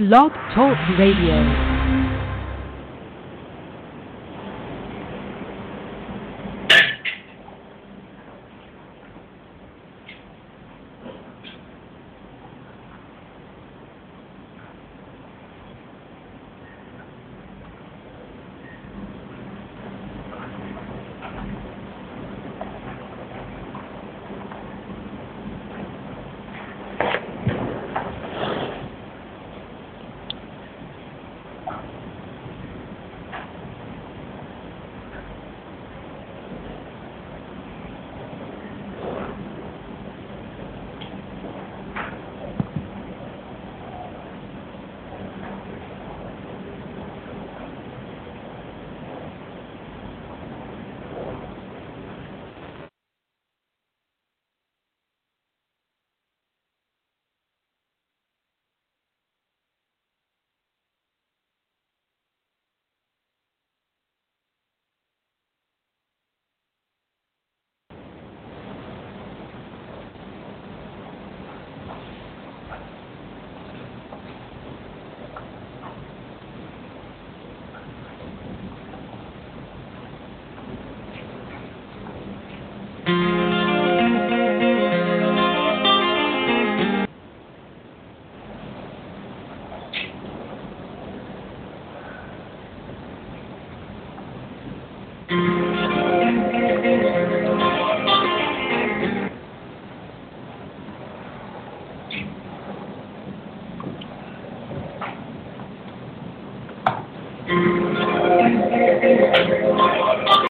Blog Talk Radio.